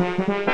Pizza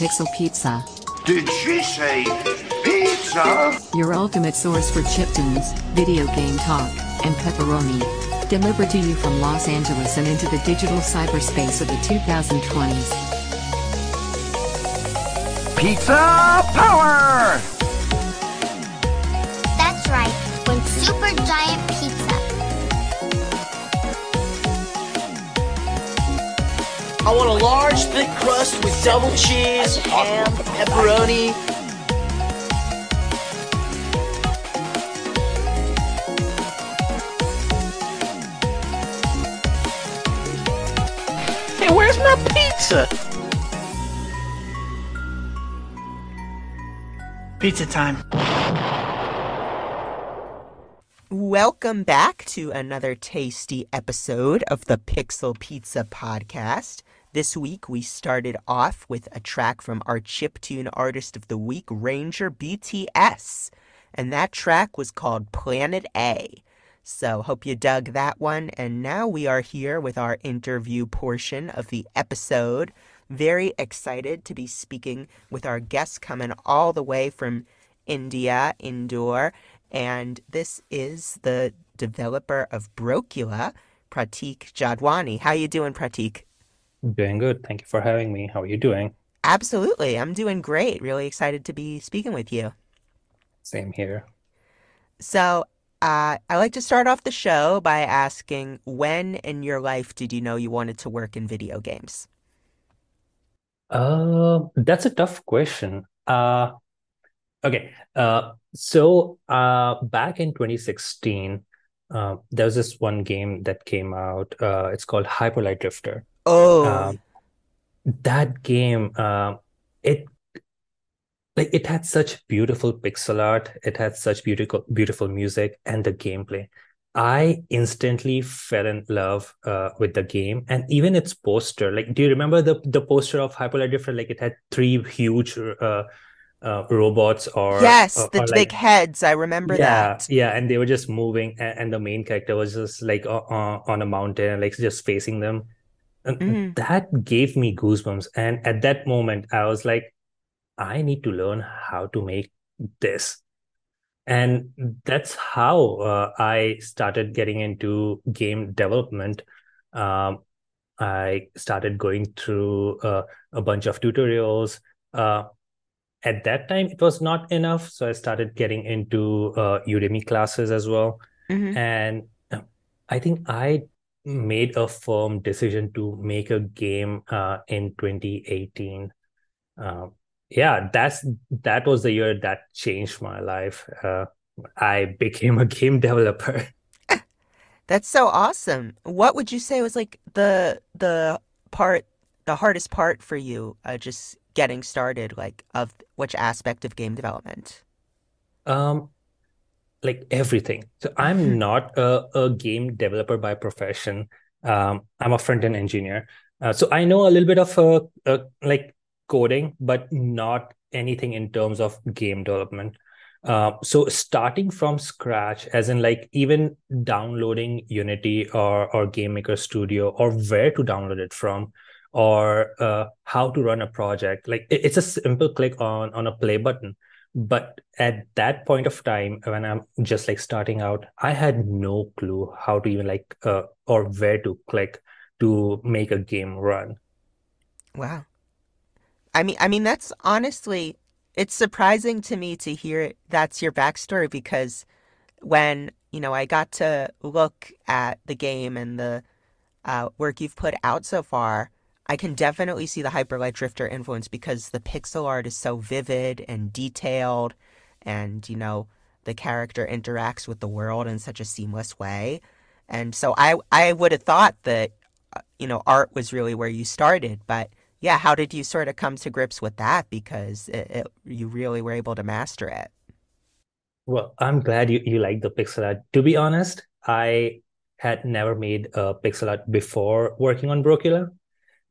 Pixel Pizza, Did she say pizza? your ultimate source for chiptunes, video game talk, and pepperoni. Delivered to you from Los Angeles and into the digital cyberspace of the 2020s. Pizza power! I want a large, thick crust with double cheese, ham, pepperoni. Hey, where's my pizza? Pizza time. Welcome back to another tasty episode of the Pixel Pizza Podcast. This week we started off with a track from our chiptune artist of the week, Ranger BTS. And that track was called Planet A. So, hope you dug that one. And now we are here with our interview portion of the episode. Very excited to be speaking with our guest coming all the way from India, Indore. And this is the developer of Brocula, Prateek Jadhwani. How you doing, Prateek? Doing good. Thank you for having me. How are you doing? Absolutely. I'm doing great. Really excited to be speaking with you. Same here. So, uh, I like to start off the show by asking when in your life did you know you wanted to work in video games? Uh, that's a tough question. Uh, okay. Uh, so uh, back in 2016, uh, there was this one game that came out. Uh, it's called Hyper Light Drifter. Oh, Um, that game, uh, it like it had such beautiful pixel art. It had such beautiful, beautiful music, and the gameplay. I instantly fell in love uh, with the game, and even its poster. Like, do you remember the the poster of Hyper Light Drifter? Like, it had three huge uh, uh, robots, or yes, or, the or big like heads. I remember yeah, that. yeah, and they were just moving, and, and the main character was just like on a mountain, like just facing them. And Mhm. that gave me goosebumps. And at that moment, I was like, I need to learn how to make this. And that's how uh, I started getting into game development. Um, I started going through uh, a bunch of tutorials. Uh, at that time, it was not enough. So I started getting into uh, Udemy classes as well. hmm And I think I made a firm decision to make a game uh, in 2018. Um, yeah, that's that was the year that changed my life. Uh, I became a game developer. That's so awesome. What would you say was like the the part, the hardest part for you, uh, just getting started, like of which aspect of game development? Um, like everything. So I'm not a, a game developer by profession. Um, I'm a front-end engineer. Uh, so I know a little bit of uh, uh, like coding, but not anything in terms of game development. Uh, so starting from scratch, as in like even downloading Unity or or Game Maker Studio or where to download it from, or uh, how to run a project. Like it- it's a simple click on on a play button. But at that point of time, when I'm just like starting out, I had no clue how to even like uh, or where to click to make a game run. Wow. I mean, I mean that's honestly, it's surprising to me to hear that's your backstory because when, you know, I got to look at the game and the uh, work you've put out so far, I can definitely see the Hyper Light Drifter influence because the pixel art is so vivid and detailed, and you know the character interacts with the world in such a seamless way. And so I I would have thought that uh, you know art was really where you started, but yeah, how did you sort of come to grips with that? Because it, it, you really were able to master it. Well, I'm glad you, you like the pixel art. To be honest, I had never made a pixel art before working on Brocula.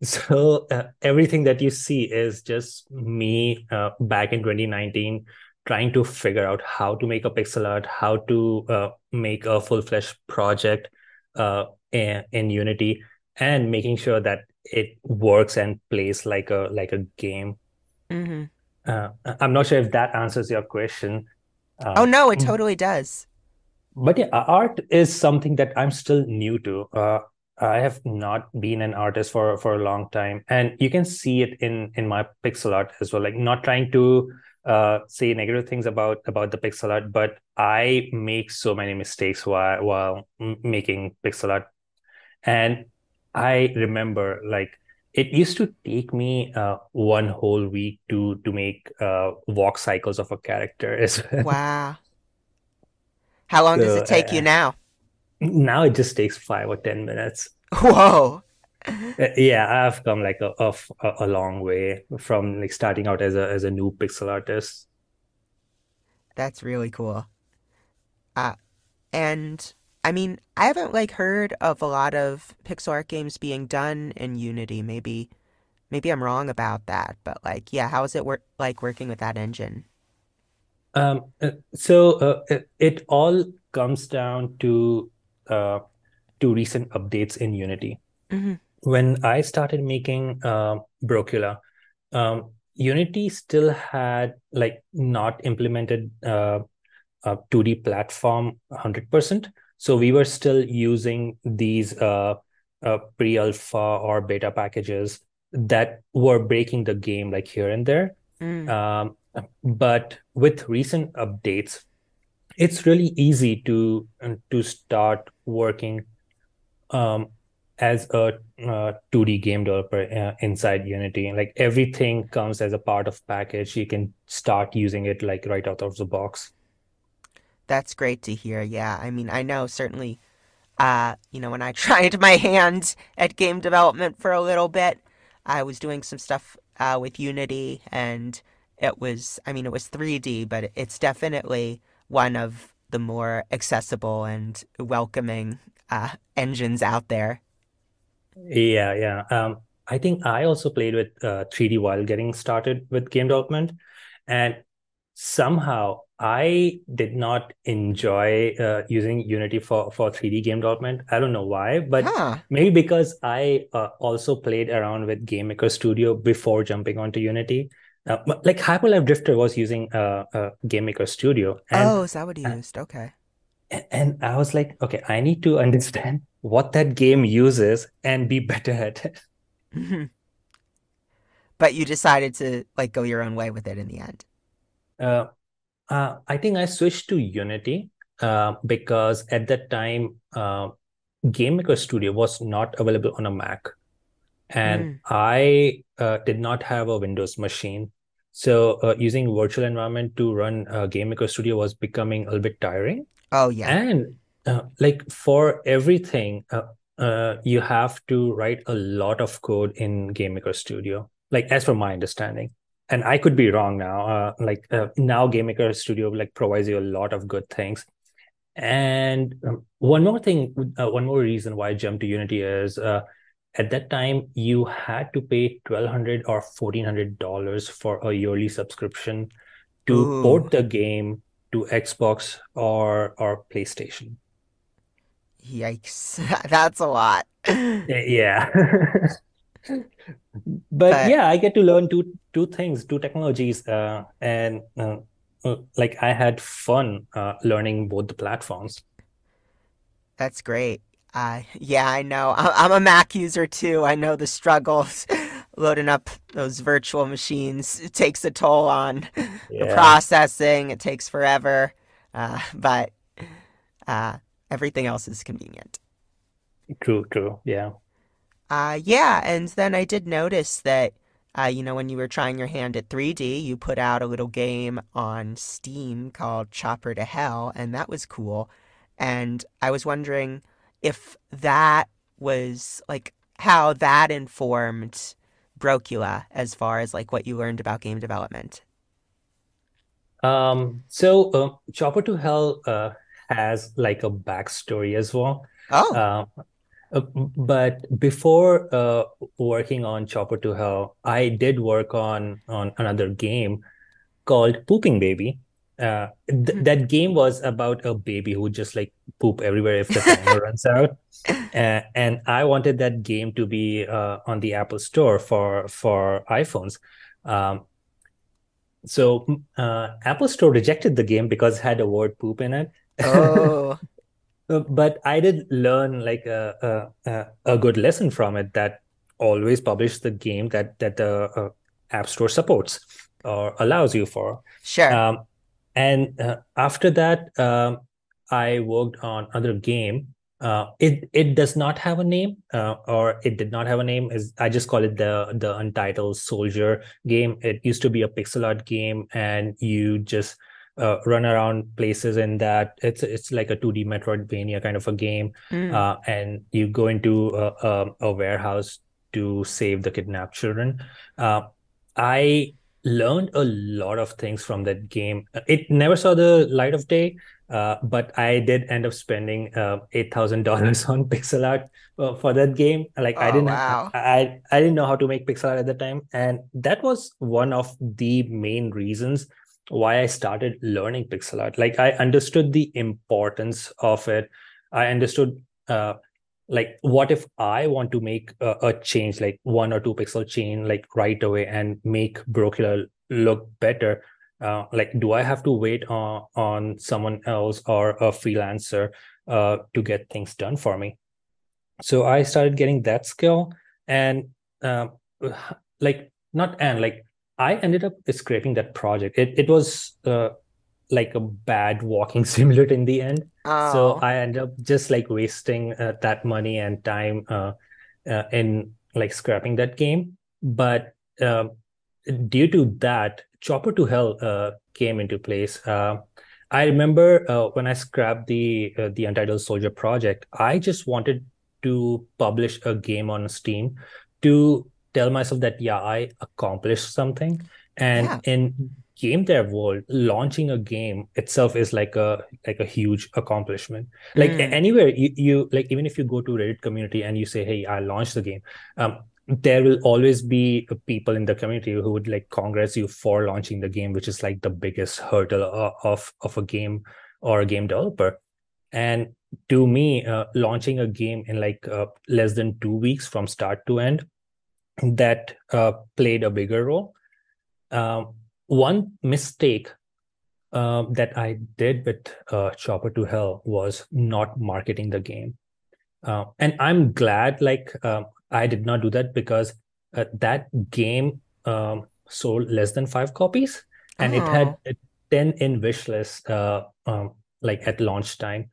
So uh, everything that you see is just me uh, back in 2019 trying to figure out how to make a pixel art, how to uh, make a full-fledged project uh, in, in Unity, and making sure that it works and plays like a like a game. hmm Uh, I'm not sure if that answers your question. Oh Uh, no, it totally does. but yeah, art is something that I'm still new to. I have not been an artist for for a long time, and you can see it in in my pixel art as well. Like not trying to uh, say negative things about about the pixel art, but I make so many mistakes while while m- making pixel art, and I remember like it used to take me uh, one whole week to to make uh, walk cycles of a character as well. Wow. How long does it take you now? Now it just takes five or ten minutes. Whoa. Uh, Yeah, I've come like a a long way from like starting out as a as a new pixel artist. That's really cool. Uh, and I mean, I haven't like heard of a lot of pixel art games being done in Unity. Maybe maybe I'm wrong about that, but like yeah, how is it work like working with that engine? Um, uh, so uh, it, it all comes down to uh, to recent updates in Unity. hmm When I started making uh, Brocula, um, Unity still had like not implemented uh, a 2D platform 100%. So we were still using these uh, uh, pre-alpha or beta packages that were breaking the game like here and there. Mm. Um, but with recent updates, it's really easy to to start working um, as a uh, 2D game developer uh, inside Unity. Like everything comes as a part of package. You can start using it like right out of the box. That's great to hear. Yeah, I mean, I know certainly, uh, you know, when I tried my hand at game development for a little bit, I was doing some stuff uh, with Unity, and it was, I mean, it was 3D, but it's definitely one of the more accessible and welcoming uh, engines out there. Yeah, yeah. Um, I think I also played with uh, 3D while getting started with game development, and somehow I did not enjoy uh, using Unity for for 3D game development. I don't know why, but Huh. maybe because I uh, also played around with GameMaker Studio before jumping onto Unity. Uh, like Hyper Light Drifter was using uh, uh, GameMaker Studio, and Oh, is that what you used? Okay. and and I was like, okay, I need to understand what that game uses and be better at it. Mhm. But you decided to like go your own way with it in the end. Uh, uh, I think I switched to Unity uh, because at that time, uh, GameMaker Studio was not available on a Mac, and Mm. I uh, did not have a Windows machine. So uh, using virtual environment to run uh, GameMaker Studio was becoming a little bit tiring. Oh, yeah. And uh, like for everything, uh, uh, you have to write a lot of code in GameMaker Studio, like as for my understanding. And I could be wrong now. Uh, like uh, now, GameMaker Studio like provides you a lot of good things. And um, one more thing, uh, one more reason why I jumped to Unity is uh, at that time you had to pay twelve hundred or fourteen hundred dollars for a yearly subscription to Ooh. port the game to Xbox or or PlayStation. Yikes. That's a lot. Yeah. But But yeah, I get to learn two two things, two technologies, uh, and uh, uh, like I had fun uh, learning both the platforms. that's great. Uh, yeah, I know. I'm a Mac user too. I know the struggles. Loading up those virtual machines, it takes a toll on the processing. It takes forever. Uh, but uh, everything else is convenient. true, true. Yeah. Uh, yeah, and then I did notice that, uh, you know, when you were trying your hand at 3D, you put out a little game on Steam called Chopper to Hell, and that was cool. And I was wondering if that was like how that informed Brocula as far as like what you learned about game development. Um, so uh, Chopper to Hell uh, has like a backstory as well. Oh, Uh, uh, but before uh, working on Chopper to Hell, I did work on on another game called Pooping Baby. Uh, th hmm. that game was about a baby who just like poop everywhere if the timer runs out. Uh, and I wanted that game to be uh, on the Apple Store for for iPhones. Um, so uh, Apple Store rejected the game because it had a word poop in it. Oh, Uh, But I did learn like a, a a a good lesson from it that always publish the game that that the uh, App Store supports or allows you for. sure. Um, and uh, after that, um, I worked on other game. Uh, it it does not have a name, uh, or it did not have a name. Is I just call it the the Untitled Soldier game. It used to be a pixel art game, and you just uh, run around places in that. It's it's like a 2D Metroidvania kind of a game, Mm. uh, and you go into a, a, a warehouse to save the kidnapped children. Uh, I learned a lot of things from that game. It never saw the light of day, uh, but I did end up spending uh, eight thousand dollars on pixel art uh, for that game. Like I Oh, didn't, wow. I I didn't know how to make pixel art at the time, and that was one of the main reasons why I started learning pixel art. Like I understood the importance of it. I understood uh, like what if I want to make a, a change, like one or two pixel chain, like right away, and make Brocula look better. Uh, like, do I have to wait on on someone else or a freelancer uh, to get things done for me? So I started getting that skill, and um, like not and like I ended up scraping that project. It it was uh, like a bad walking simulator in the end. Oh, So I ended up just like wasting uh, that money and time uh, uh, in like scrapping that game. But um, due to that, Chopper to Hell uh, came into place. Uh, I remember uh, when I scrapped the uh, the Untitled Soldier project, I just wanted to publish a game on Steam to tell myself that yeah, I accomplished something. And Yeah. in game dev world, launching a game itself is like a like a huge accomplishment. Like Mm. anywhere you, you like even if you go to Reddit community and you say, hey, I launched the game, um, there will always be people in the community who would like congrats you for launching the game, which is like the biggest hurdle of of a game or a game developer. And to me, uh, launching a game in like uh, less than two weeks from start to end, that uh, played a bigger role. Um, one mistake um, that I did with uh, Chopper to Hell was not marketing the game. Uh, and I'm glad like um, I did not do that because uh, that game um, sold less than five copies and it had Oh. uh, 10 in wish list uh, um, like at launch time.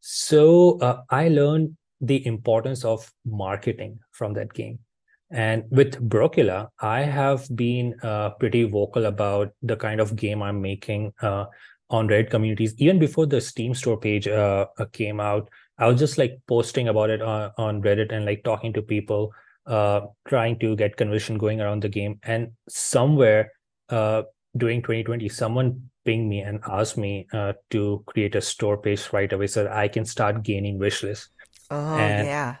So uh, I learned the importance of marketing from that game. And with Brocula, I have been uh, pretty vocal about the kind of game I'm making uh, on Reddit communities. Even before the Steam store page uh, uh, came out, I was just like posting about it on, on Reddit and like talking to people, uh, trying to get conversation going around the game. And somewhere uh, during 2020, someone pinged me and asked me uh, to create a store page right away so that I can start gaining wish lists Oh, and- yeah.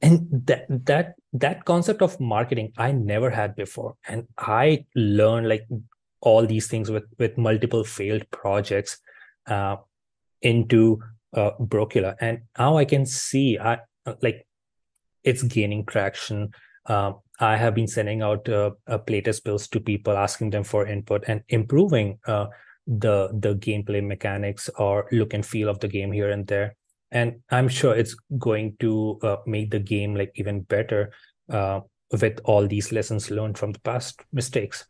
And that that that concept of marketing i never had before. And i learned like all these things with with multiple failed projects uh, into uh, brocula and now i can see i uh, like it's gaining traction. Um, i have been sending out uh, uh, playtest bills to people asking them for input and improving uh, the the gameplay mechanics or look and feel of the game here and there and i'm sure it's going to uh, make the game like even better uh, with all these lessons learned from the past mistakes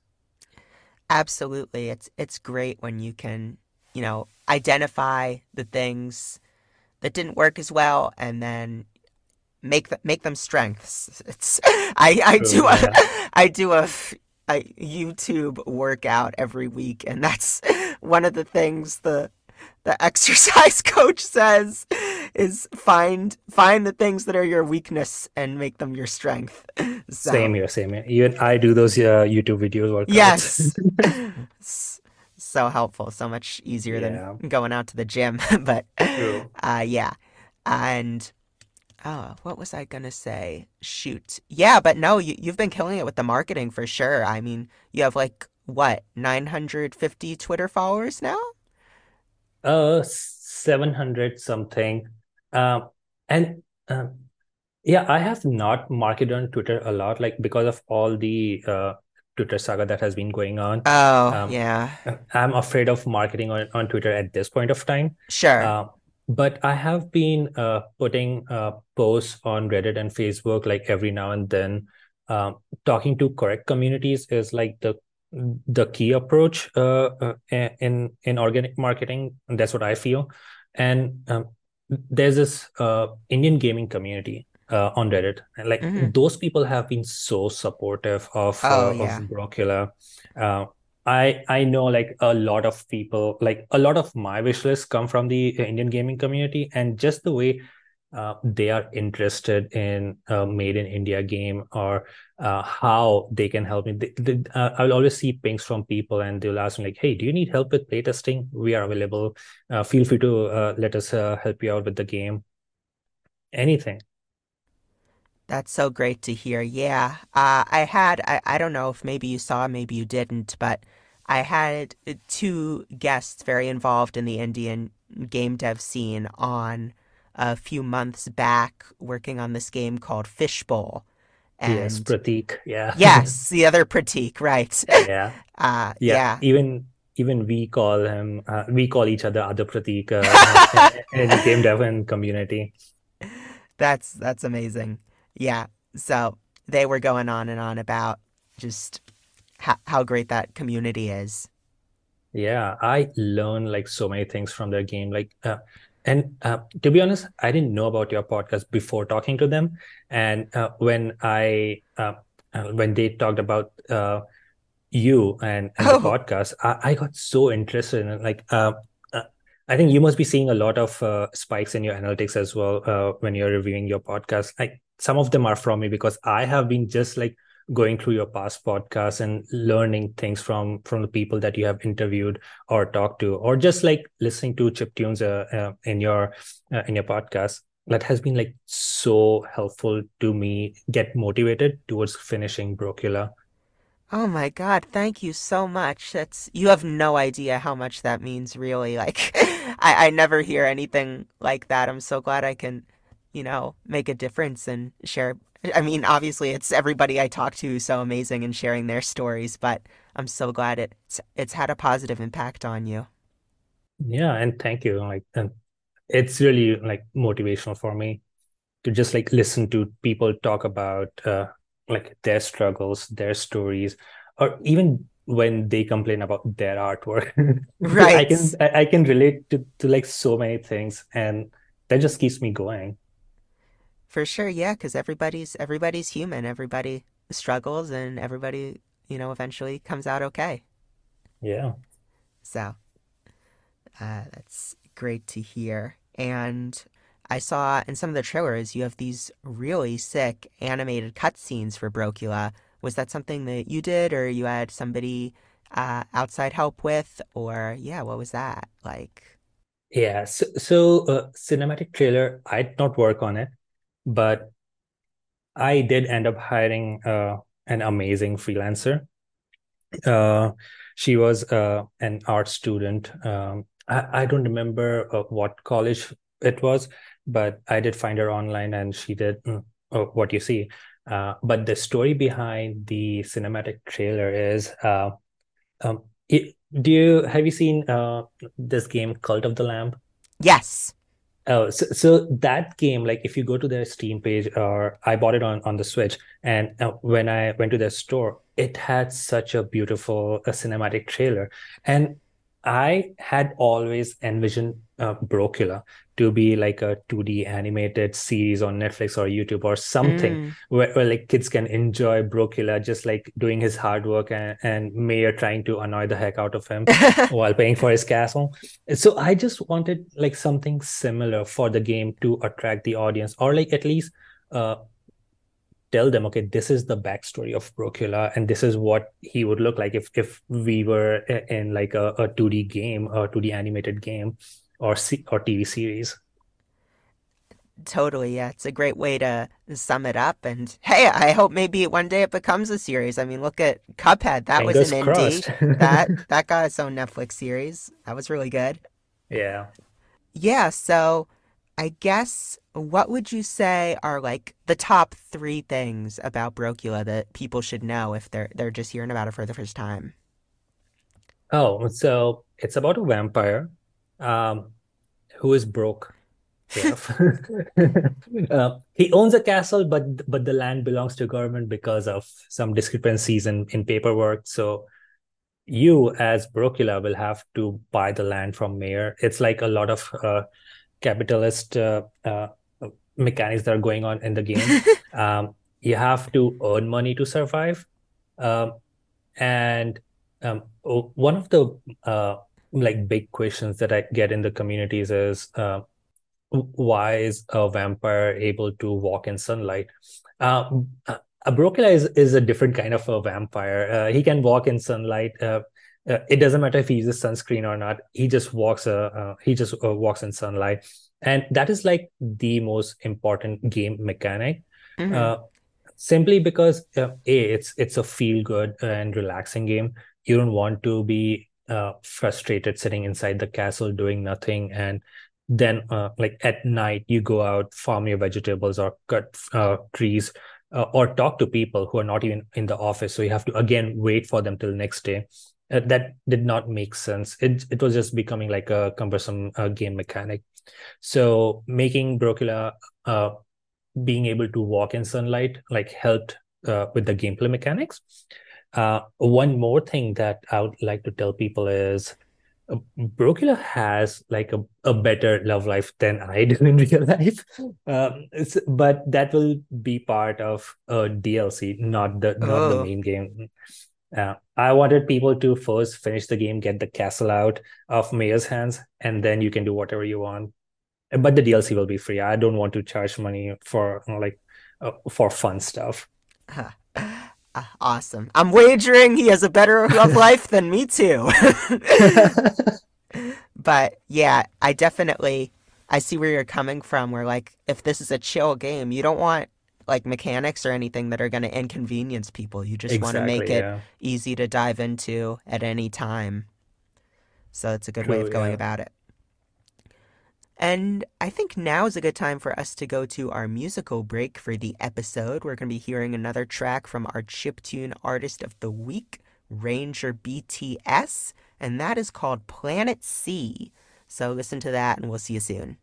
Absolutely. It's it's great when you can, you know, identify the things that didn't work as well and then make them make them strengths. It's I I do a yeah. I do a, a YouTube workout every week and that's one of the things the the exercise coach says is find find the things that are your weakness and make them your strength. So, same here same here even i do those uh, youtube videos workouts Yes. So helpful, so much easier Yeah. than going out to the gym. but uh yeah. And oh, what was I gonna say? Shoot. Yeah, but no, you you've been killing it with the marketing for sure. I mean, you have like what, 950 Twitter followers now? Uh 700 something um and um, yeah i have not marketed on twitter a lot like because of all the uh twitter saga that has been going on Oh, Um, yeah. i'm afraid of marketing on, on twitter at this point of time Sure. Uh, but I have been uh, putting uh, posts on Reddit and Facebook like every now and then. Um, talking to correct communities is like the the key approach uh, uh, in in organic marketing. And that's what I feel. And um, there's this uh, Indian gaming community uh, on Reddit, and like Mhm. those people have been so supportive of Oh, uh, yeah. of Brocula. Uh, I I know like a lot of people, like a lot of my wish lists come from the Indian gaming community, and just the way uh, they are interested in a made in India game or uh, how they can help me. Uh, I'll always see pings from people, and they'll ask me like, "Hey, do you need help with playtesting? We are available. Uh, feel free to uh, let us uh, help you out with the game. Anything." That's so great to hear. Yeah, uh, I had I, I don't know if maybe you saw, maybe you didn't, but I had two guests very involved in the Indian game dev scene on a few months back, working on this game called Fishbowl. And yes, Pratik. Yeah. yes, the other Pratik, right? Yeah. Uh, yeah. yeah. Even even we call him. Uh, we call each other other Pratik uh, in, in the game dev and community. That's that's amazing. Yeah. So they were going on and on about just how, how great that community is. Yeah, I learned like so many things from their game. Like, uh, and uh, to be honest, I didn't know about your podcast before talking to them. And uh, when I uh, uh, when they talked about uh, you and, and oh. the podcast, I, I, got so interested in it. Like, I think you must be seeing a lot of spikes in your analytics as well when you're reviewing your podcast. Like, some of them are from me because I have been just like going through your past podcasts and learning things from from the people that you have interviewed or talked to or just like listening to chip tunes uh, uh, in your uh, in your podcast that has been like so helpful to me get motivated towards finishing brocula. Oh my god thank you so much. That's you have no idea how much that means really. Like i i never hear anything like that. I'm so glad i can you know make a difference and share I mean, obviously, it's everybody I talk to so amazing and sharing their stories, but I'm so glad it's it's had a positive impact on you. Yeah, and thank you. Like, and it's really like motivational for me to just like listen to people talk about uh, like their struggles, their stories, or even when they complain about their artwork. right. I can I, I can relate to to like so many things, and that just keeps me going. For sure, yeah, because everybody's everybody's human. Everybody struggles, and everybody, you know, eventually comes out okay. Yeah. So, uh, that's great to hear. And I saw in some of the trailers you have these really sick animated cutscenes for Brocula. Was that something that you did, or you had somebody uh, outside help with, or yeah, what was that like? Yeah, so, so uh, cinematic trailer. I did not work on it but I did end up hiring uh, an amazing freelancer. Uh, she was uh, an art student. Um, I, I, don't remember uh, what college it was, but I did find her online and she did mm, uh, what you see. Uh, but the story behind the cinematic trailer is um, it, do you have you seen this game Cult of the Lamb? Yes. Oh, so, so that game, like if you go to their Steam page, or I bought it on on the Switch, and uh, when I went to their store, it had such a beautiful a cinematic trailer, and I had always envisioned uh, Brocula to be like a 2D animated series on Netflix or YouTube or something mm. where, where, like kids can enjoy Brocula just like doing his hard work and, and Mayor trying to annoy the heck out of him while paying for his castle. So I just wanted like something similar for the game to attract the audience or like at least uh, tell them okay this is the backstory of brocula and this is what he would look like if if we were in like a, a 2d game or 2d animated game or C- or tv series. Totally yeah. It's a great way to sum it up. And hey i hope maybe one day it becomes a series. I mean look at cuphead. That Fingers was an indie. that that got its own netflix series. That was really good. Yeah. Yeah so I guess what would you say are like the top three things about Brocula that people should know if they're they're just hearing about it for the first time? Oh, so it's about a vampire um, who is broke. uh, he owns a castle, but but the land belongs to government because of some discrepancies in, in paperwork. So you, as Brocula, will have to buy the land from mayor. It's like a lot of uh, capitalist uh, uh, mechanics that are going on in the game. um, you have to earn money to survive, um, and um, one of the uh, like big questions that I get in the communities is uh, why is a vampire able to walk in sunlight? Um, a Brocula is, is a different kind of a vampire. Uh, he can walk in sunlight. Uh, uh, it doesn't matter if he uses sunscreen or not. He just walks. Uh, uh he just uh, walks in sunlight, and that is like the most important game mechanic. Mm-hmm. Uh, simply because a it's it's a feel good and relaxing game. You don't want to be frustrated sitting inside the castle doing nothing. And then uh, like at night you go out farm your vegetables or cut uh, trees uh, or talk to people who are not even in the office. So you have to again wait for them till next day. Uh, that did not make sense. It, it was just becoming like a cumbersome uh, game mechanic. So making brocula uh, being able to walk in sunlight like helped with the gameplay mechanics one more thing that i would like to tell people is Brocula has like a, a better love life than I do in real life. Um, but that will be part of a DLC, not the not oh. the main game. Uh, I wanted people to first finish the game, get the castle out of Mayor's hands, and then you can do whatever you want. But the DLC will be free. I don't want to charge money for like uh, for fun stuff. Ah, awesome. I'm wagering he has a better love life than me too. but yeah, I definitely I see where you're coming from where like if this is a chill game, you don't want like mechanics or anything that are going to inconvenience people. You just exactly, want to make it yeah. easy to dive into at any time. So it's a good way of going yeah. about it. And I think now is a good time for us to go to our musical break for the episode. We're going to be hearing another track from our chiptune artist of the week, Ranger BTS, and that is called Planet C. So listen to that, and we'll see you soon.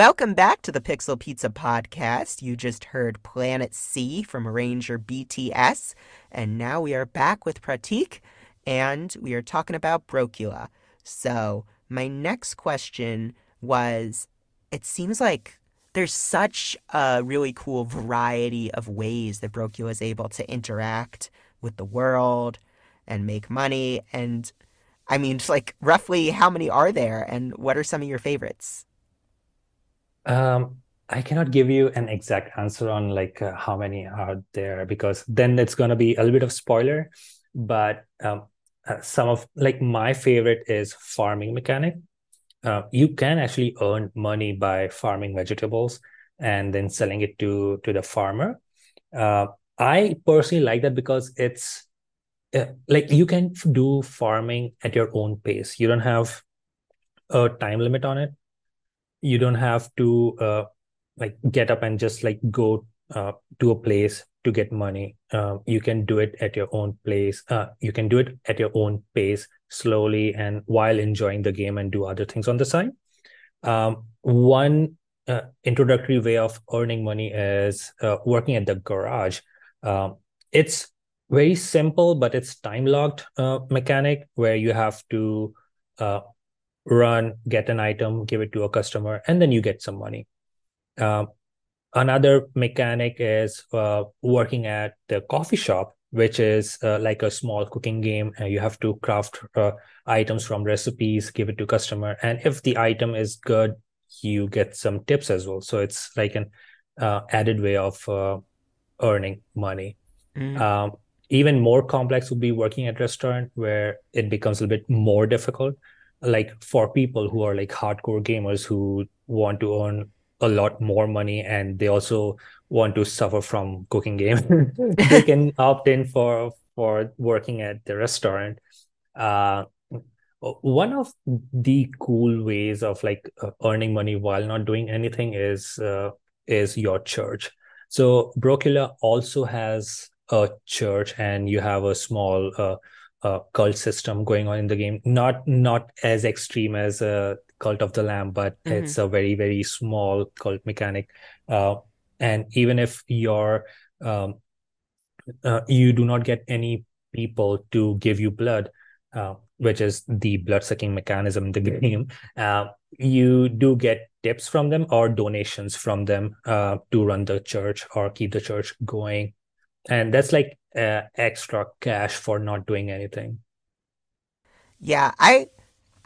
Welcome back to the Pixel Pizza Podcast. You just heard Planet C from Ranger BTS, and now we are back with Prateek, and we are talking about Brocula. So, my next question was it seems like there's such a really cool variety of ways that Brocula is able to interact with the world and make money. And I mean, like roughly how many are there and what are some of your favorites? Um, I cannot give you an exact answer on like uh, how many are there because then it's going to be a little bit of spoiler. But um, uh, some of like my favorite is farming mechanic. Uh, you can actually earn money by farming vegetables and then selling it to to the farmer. Uh, I personally like that because it's uh, like you can do farming at your own pace. You don't have a time limit on it. You don't have to uh, like get up and just like go uh, to a place to get money. Uh, you can do it at your own place. Uh, you can do it at your own pace, slowly, and while enjoying the game and do other things on the side. Um, one uh, introductory way of earning money is uh, working at the garage. Um, it's very simple, but it's time locked uh, mechanic where you have to uh, run, get an item, give it to a customer, and then you get some money. Uh, another mechanic is uh, working at the coffee shop, which is uh, like a small cooking game. And you have to craft uh, items from recipes, give it to customer, and if the item is good, you get some tips as well. So it's like an uh, added way of uh, earning money. Mm. Um, even more complex would be working at restaurant where it becomes a little bit more difficult like for people who are like hardcore gamers who want to earn a lot more money and they also want to suffer from cooking game they can opt in for for working at the restaurant. Uh, one of the cool ways of like uh, earning money while not doing anything is uh, is your church. So brocula also has a church and you have a small uh, uh, cult system going on in the game. Not not as extreme as a cult of the lamb but mm-hmm. it's a very very small cult mechanic. Uh, and even if you're um, uh, you do not get any people to give you blood uh, which is the blood sucking mechanism in the game uh, you do get tips from them or donations from them uh, to run the church or keep the church going and that's like extra cash for not doing anything yeah i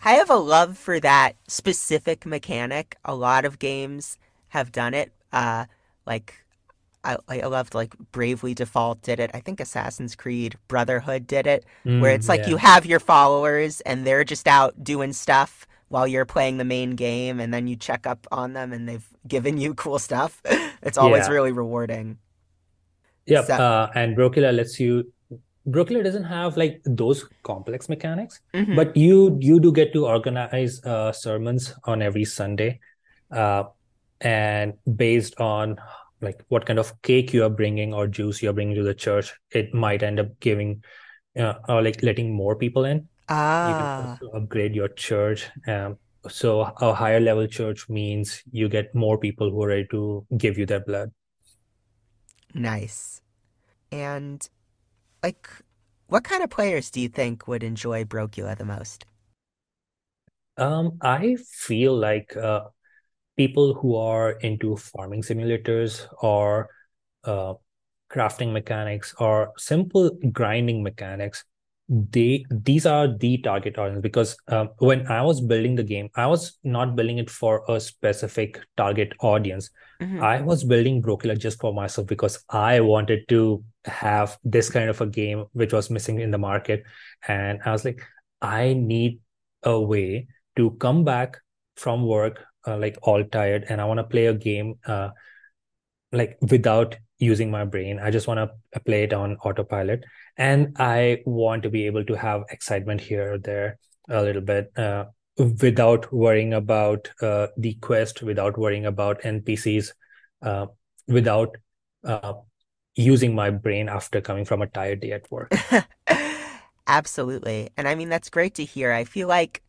I have a love for that specific mechanic. A lot of games have done it. Uh, like I, I loved like Bravely Default did it. I think Assassin's Creed Brotherhood did it, mm, where it's like yeah. you have your followers and they're just out doing stuff while you're playing the main game, and then you check up on them and they've given you cool stuff. It's always yeah. really rewarding. Yeah, uh, and Brocula lets you Brocula doesn't have like those complex mechanics, mm-hmm. but you you do get to organize uh, sermons on every Sunday, uh, and based on like what kind of cake you are bringing or juice you are bringing to the church, it might end up giving uh, or like letting more people in. Ah, you can upgrade your church. Um, so a higher level church means you get more people who are ready to give you their blood. Nice, and like what kind of players do you think would enjoy Brocula the most? Um, I feel like uh, people who are into farming simulators or uh, crafting mechanics or simple grinding mechanics they these are the target audience because um, when i was building the game i was not building it for a specific target audience. Mm-hmm. i was building brocula just for myself because i wanted to have this kind of a game which was missing in the market. And i was like i need a way to come back from work uh, like all tired and i want to play a game uh, like without using my brain. I just want to play it on autopilot and i want to be able to have excitement here or there a little bit uh, without worrying about uh, the quest without worrying about npcs uh, without uh, using my brain after coming from a tired day at work. Absolutely. And i mean that's great to hear. I feel like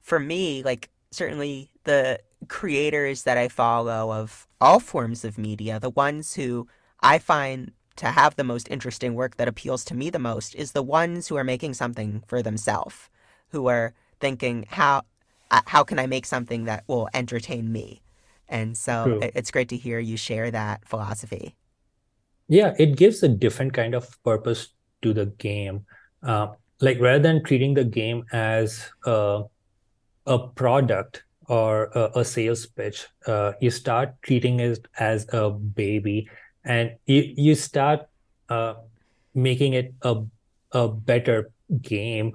for me like certainly the creators that i follow of all forms of media the ones who i find to have the most interesting work that appeals to me the most is the ones who are making something for themselves, who are thinking how uh, how can I make something that will entertain me? And so it's great to hear you share that philosophy. Yeah, it gives a different kind of purpose to the game. Uh, like rather than treating the game as a, a product or a, a sales pitch, uh, you start treating it as a baby, and you you start uh, making it a a better game,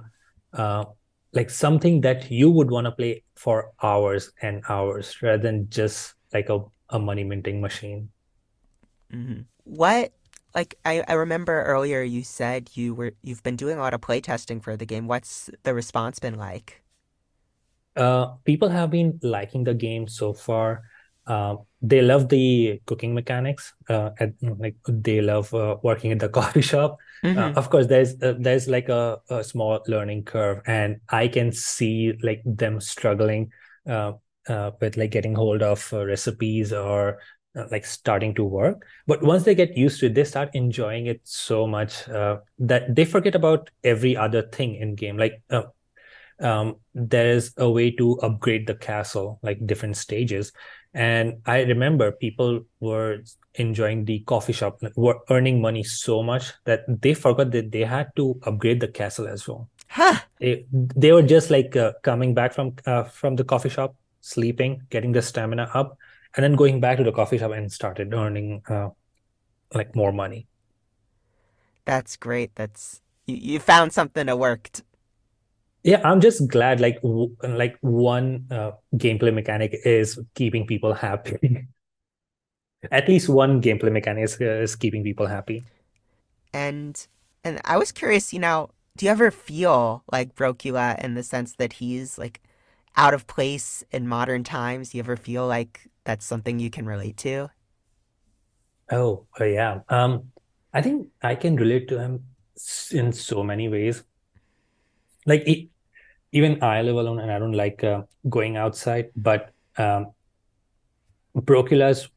uh, like something that you would want to play for hours and hours, rather than just like a, a money minting machine. hmm What, like, I, I remember earlier you said you were you've been doing a lot of playtesting for the game. What's the response been like? Uh, people have been liking the game so far. Uh, they love the cooking mechanics. Uh, at, like they love uh, working at the coffee shop. Uh, hmm of course, there's uh, there's like a, a small learning curve, and I can see like them struggling uh, uh, with like getting hold of uh, recipes or uh, like starting to work. But once they get used to it, they start enjoying it so much uh, that they forget about every other thing in game. Like uh, um, there's a way to upgrade the castle, like different stages. And I remember people were enjoying the coffee shop, were earning money so much that they forgot that they had to upgrade the castle as well. Huh. They, they were just like uh, coming back from uh, from the coffee shop, sleeping, getting the stamina up, and then going back to the coffee shop and started earning uh, like more money. That's great. That's you, you found something that worked. Yeah, I'm just glad like w like one uh, gameplay mechanic is keeping people happy. At least one gameplay mechanic is, uh, is keeping people happy. And and I was curious, you know, do you ever feel like Brocula in the sense that he's like out of place in modern times? Do you ever feel like that's something you can relate to? Oh, uh, yeah. Um, I think I can relate to him in so many ways. Like even I live alone and I don't like uh, going outside, but um,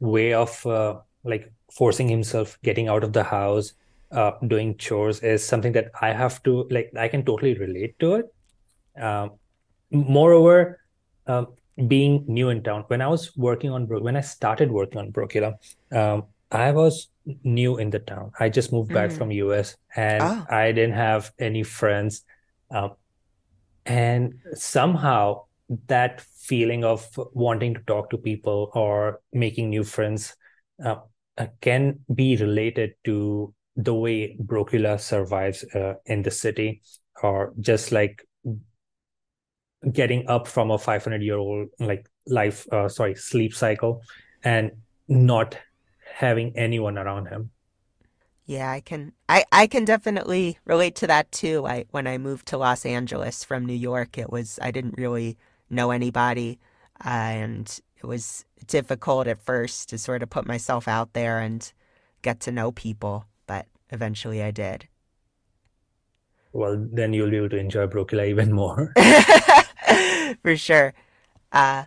way of uh, like forcing himself getting out of the house, uh, doing chores is something that I have to like I can totally relate to it. Um, moreover, um, being new in town, when I was working on Bro when I started working on Brocula, um, I was new in the town. I just moved back Mm. from US and Oh, I didn't have any friends. Um, and somehow that feeling of wanting to talk to people or making new friends uh, uh, can be related to the way Brocula survives uh, in the city, or just like getting up from a 500 year old like life, uh, sorry, sleep cycle, and not having anyone around him. Yeah, I can I I can definitely relate to that too. I when I moved to Los Angeles from New York, it was I didn't really know anybody, uh, and it was difficult at first to sort of put myself out there and get to know people, but eventually I did. Well, then you'll be able to enjoy Brocula even more. For sure. Uh,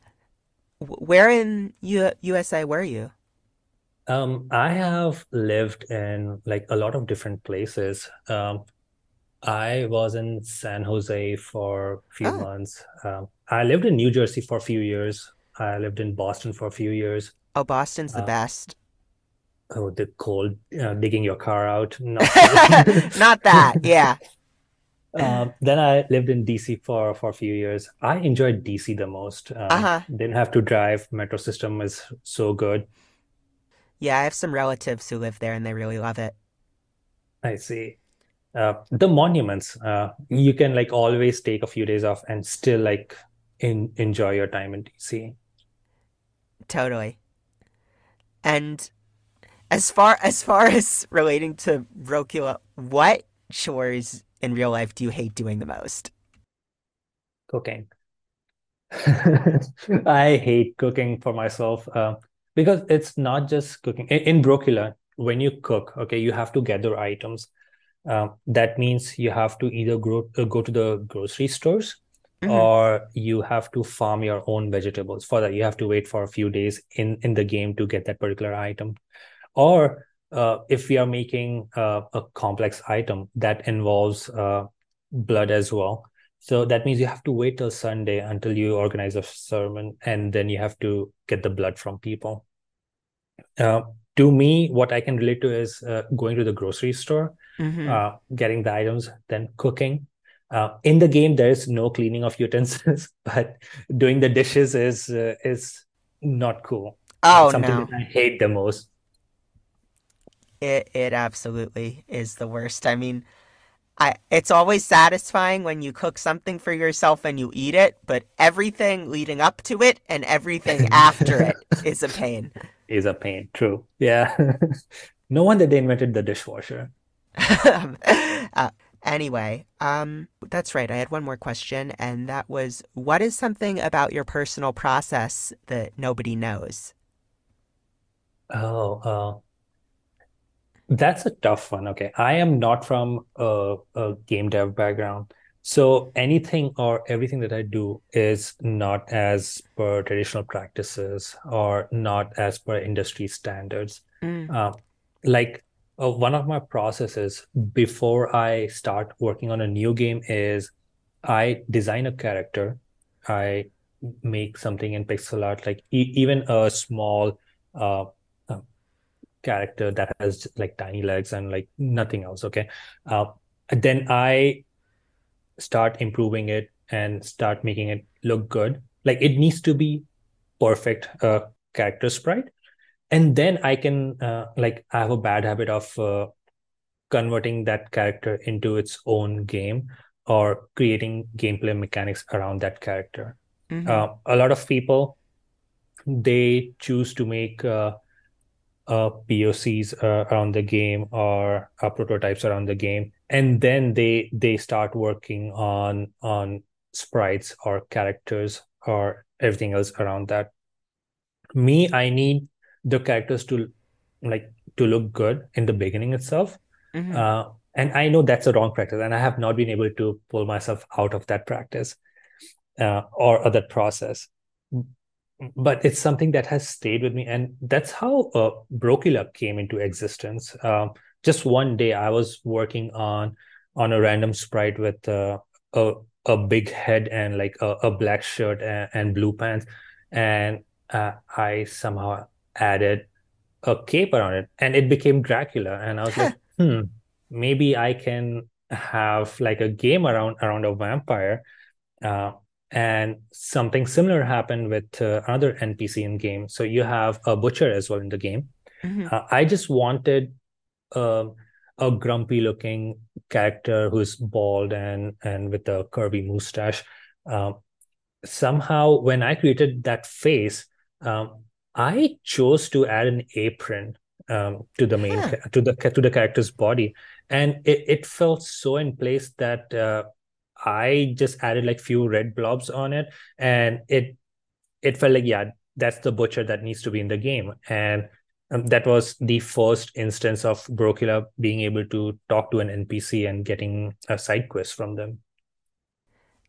where in U USA were you? Um, I have lived in like a lot of different places. Um, I was in San Jose for a few Oh, months. Um, I lived in New Jersey for a few years. I lived in Boston for a few years. oh, Boston's the Uh, best. oh, the cold, uh, digging your car out, not. Not that, yeah. Um, then I lived in DC for for a few years. I enjoyed DC the most. Um, Uh-huh. didn't have to drive. Metro system is so good. Yeah, I have some relatives who live there and they really love it. I see. Uh, the monuments, uh, you can like always take a few days off and still like in enjoy your time in DC. Totally. And as far as far as relating to Brocula, what chores in real life do you hate doing the most? Cooking. I hate cooking for myself uh, because it's not just cooking. In, in when you cook, okay, you have to gather items. Uh, that means you have to either go, uh, go to the grocery stores hmm or you have to farm your own vegetables. For that, you have to wait for a few days in, in the game to get that particular item. Or uh, if we are making uh, a complex item that involves uh, blood as well. So that means you have to wait till Sunday until you organize a sermon, and then you have to get the blood from people. Uh, to me, what I can relate to is uh, going to the grocery store, hmm uh, getting the items, then cooking. Uh, in the game, there is no cleaning of utensils, but doing the dishes is uh, is not cool. Oh Something no. that I hate the most. It it absolutely is the worst. I mean, I it's always satisfying when you cook something for yourself and you eat it, but everything leading up to it and everything after it is a pain. Is a pain. True. Yeah. no wonder they invented the dishwasher. uh, anyway, um, that's right. I had one more question, and that was, what is something about your personal process that nobody knows? Oh, uh, that's a tough one. Okay. I am not from a, a game dev background. So anything or everything that I do is not as per traditional practices or not as per industry standards. Mm. Um, like uh, one of my processes before I start working on a new game is I design a character, I make something in pixel art, like e even a small uh, uh, character that has like tiny legs and like nothing else. Okay. Uh, then I start improving it and start making it look good. Like it needs to be perfect uh, character sprite. And then I can uh, like I have a bad habit of uh, converting that character into its own game or creating gameplay mechanics around that character. Mhm. Uh, a lot of people they choose to make uh, POCs uh, around the game or uh, prototypes around the game, and then they they start working on on sprites or characters or everything else around that. Me, I need the characters to like to look good in the beginning itself. Mhm. Uh, and I know that's a wrong practice, and I have not been able to pull myself out of that practice uh, or, or that process. But it's something that has stayed with me, and that's how uh, Brocula came into existence. Um, just one day, I was working on on a random sprite with uh, a a big head and like a, a black shirt and, and blue pants, and uh, I somehow added a cape around it, and it became Dracula. And I was like, hmm, maybe I can have like a game around around a vampire. Uh, and something similar happened with uh, another NPC in game. So you have a butcher as well in the game. Mhm. Uh, I just wanted um a grumpy looking character who's bald and and with a curvy mustache. Um, somehow, when I created that face, um, I chose to add an apron um, to the main to the to the character's body, and it, it felt so in place that uh, I just added like few red blobs on it, and it it felt like yeah, that's the butcher that needs to be in the game, and um, that was the first instance of Brocula being able to talk to an NPC and getting a side quest from them.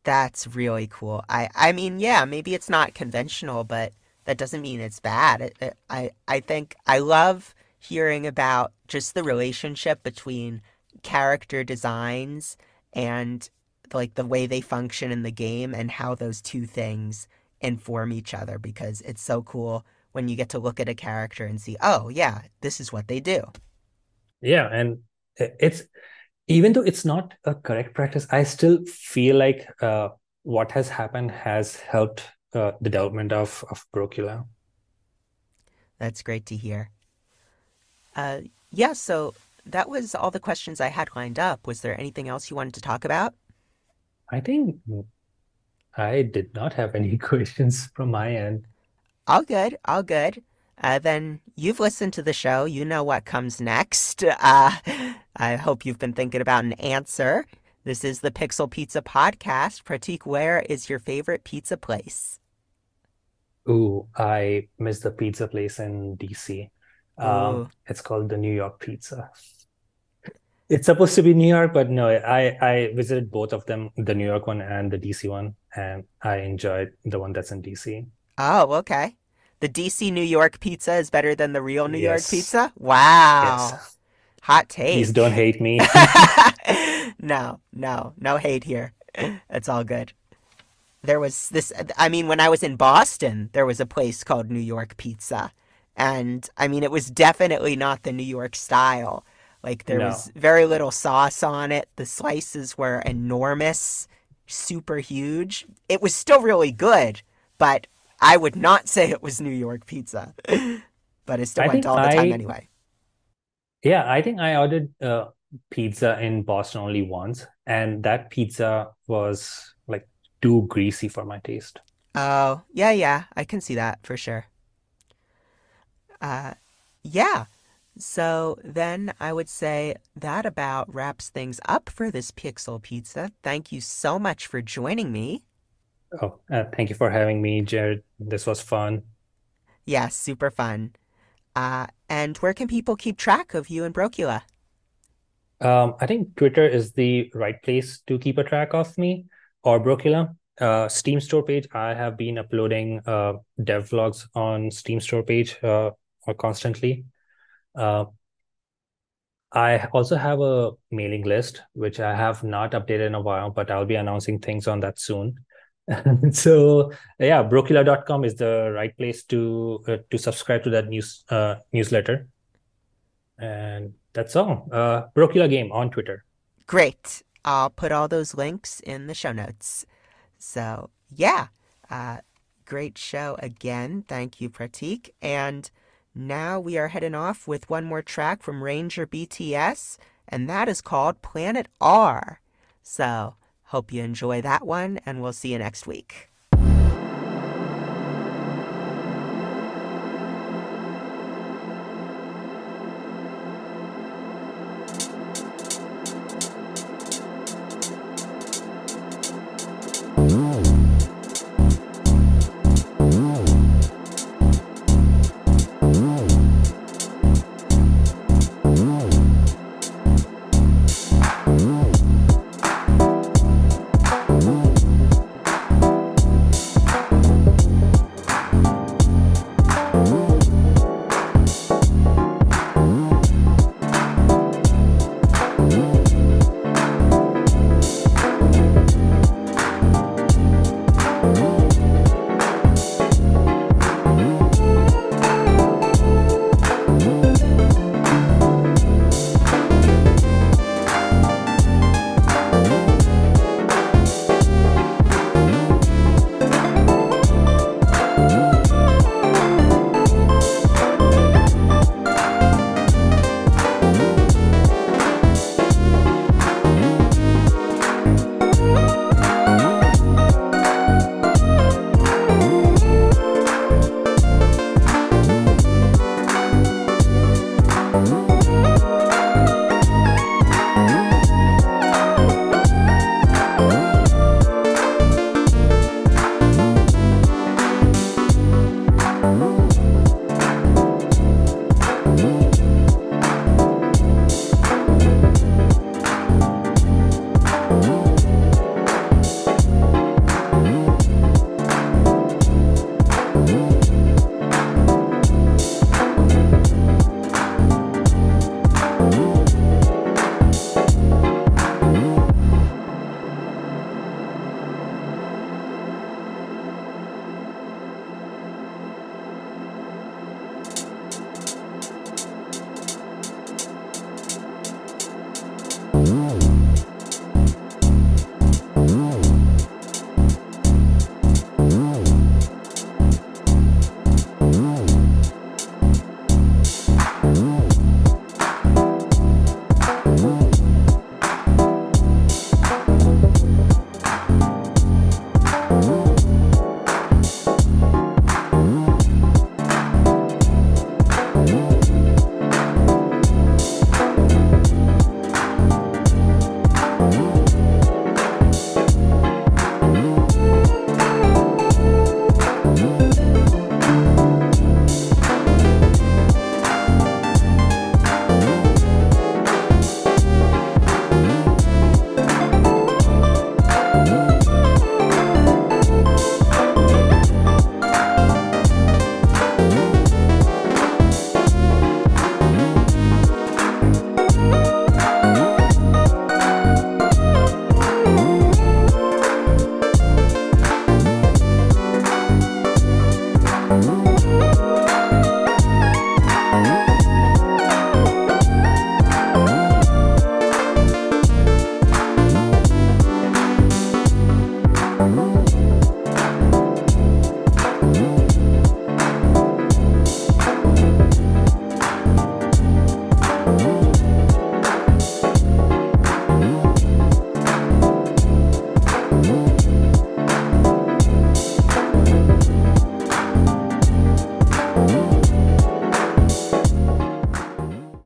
That's really cool. I I mean, yeah, maybe it's not conventional, but that doesn't mean it's bad. It, it- I I think I love hearing about just the relationship between character designs and like the way they function in the game and how those two things inform each other because it's so cool when you get to look at a character and see, oh yeah, this is what they do. Yeah, and it's even though it's not a correct practice, I still feel like uh, what has happened has helped uh, the development of of Brocula. That's great to hear. Uh, yeah, so that was all the questions I had lined up. Was there anything else you wanted to talk about? I think I did not have any questions from my end. All good, all good. Uh, then you've listened to the show. You know what comes next. Uh, I hope you've been thinking about an answer. This is the Pixel Pizza Podcast. Prateek, where is your favorite pizza place? Ooh, I miss the pizza place in DC. Um, it's called the New York Pizza. It's supposed to be New York, but no, I I visited both of them, the New York one and the DC one, and I enjoyed the one that's in DC. Oh, okay. The DC New York pizza is better than the real New York pizza? Wow. Yes. Hot take. Please don't hate me. no, no, no hate here. It's all good. There was this, I mean, when I was in Boston, there was a place called New York Pizza. And I mean, it was definitely not the New York style. Like there No. was very little sauce on it. The slices were enormous, super huge. It was still really good, but I would not say it was New York pizza. but it still I went all the time I- anyway. Yeah, I think I ordered uh, pizza in Boston only once, and that pizza was like too greasy for my taste. Oh, yeah, yeah, I can see that for sure. Uh, yeah. So then I would say that about wraps things up for this Pixel Pizza. Thank you so much for joining me. Oh, uh, thank you for having me, Jared. This was fun. Yeah, super fun. Uh, and where can people keep track of you and Brocula? Um, I think Twitter is the right place to keep a track of me or Brocula. Uh, Steam store page, I have been uploading uh, dev vlogs on Steam store page uh, constantly. Uh, I also have a mailing list, which I have not updated in a while, but I'll be announcing things on that soon. So yeah, brocula.com is the right place to uh, to subscribe to that news uh, newsletter. And that's all. Uh, Brocula Game on Twitter. Great. I'll put all those links in the show notes. So, yeah, uh, great show again. Thank you, Prateek. And now we are heading off with one more track from Ranger BTS, and that is called Planet R. So, hope you enjoy that one, and we'll see you next week.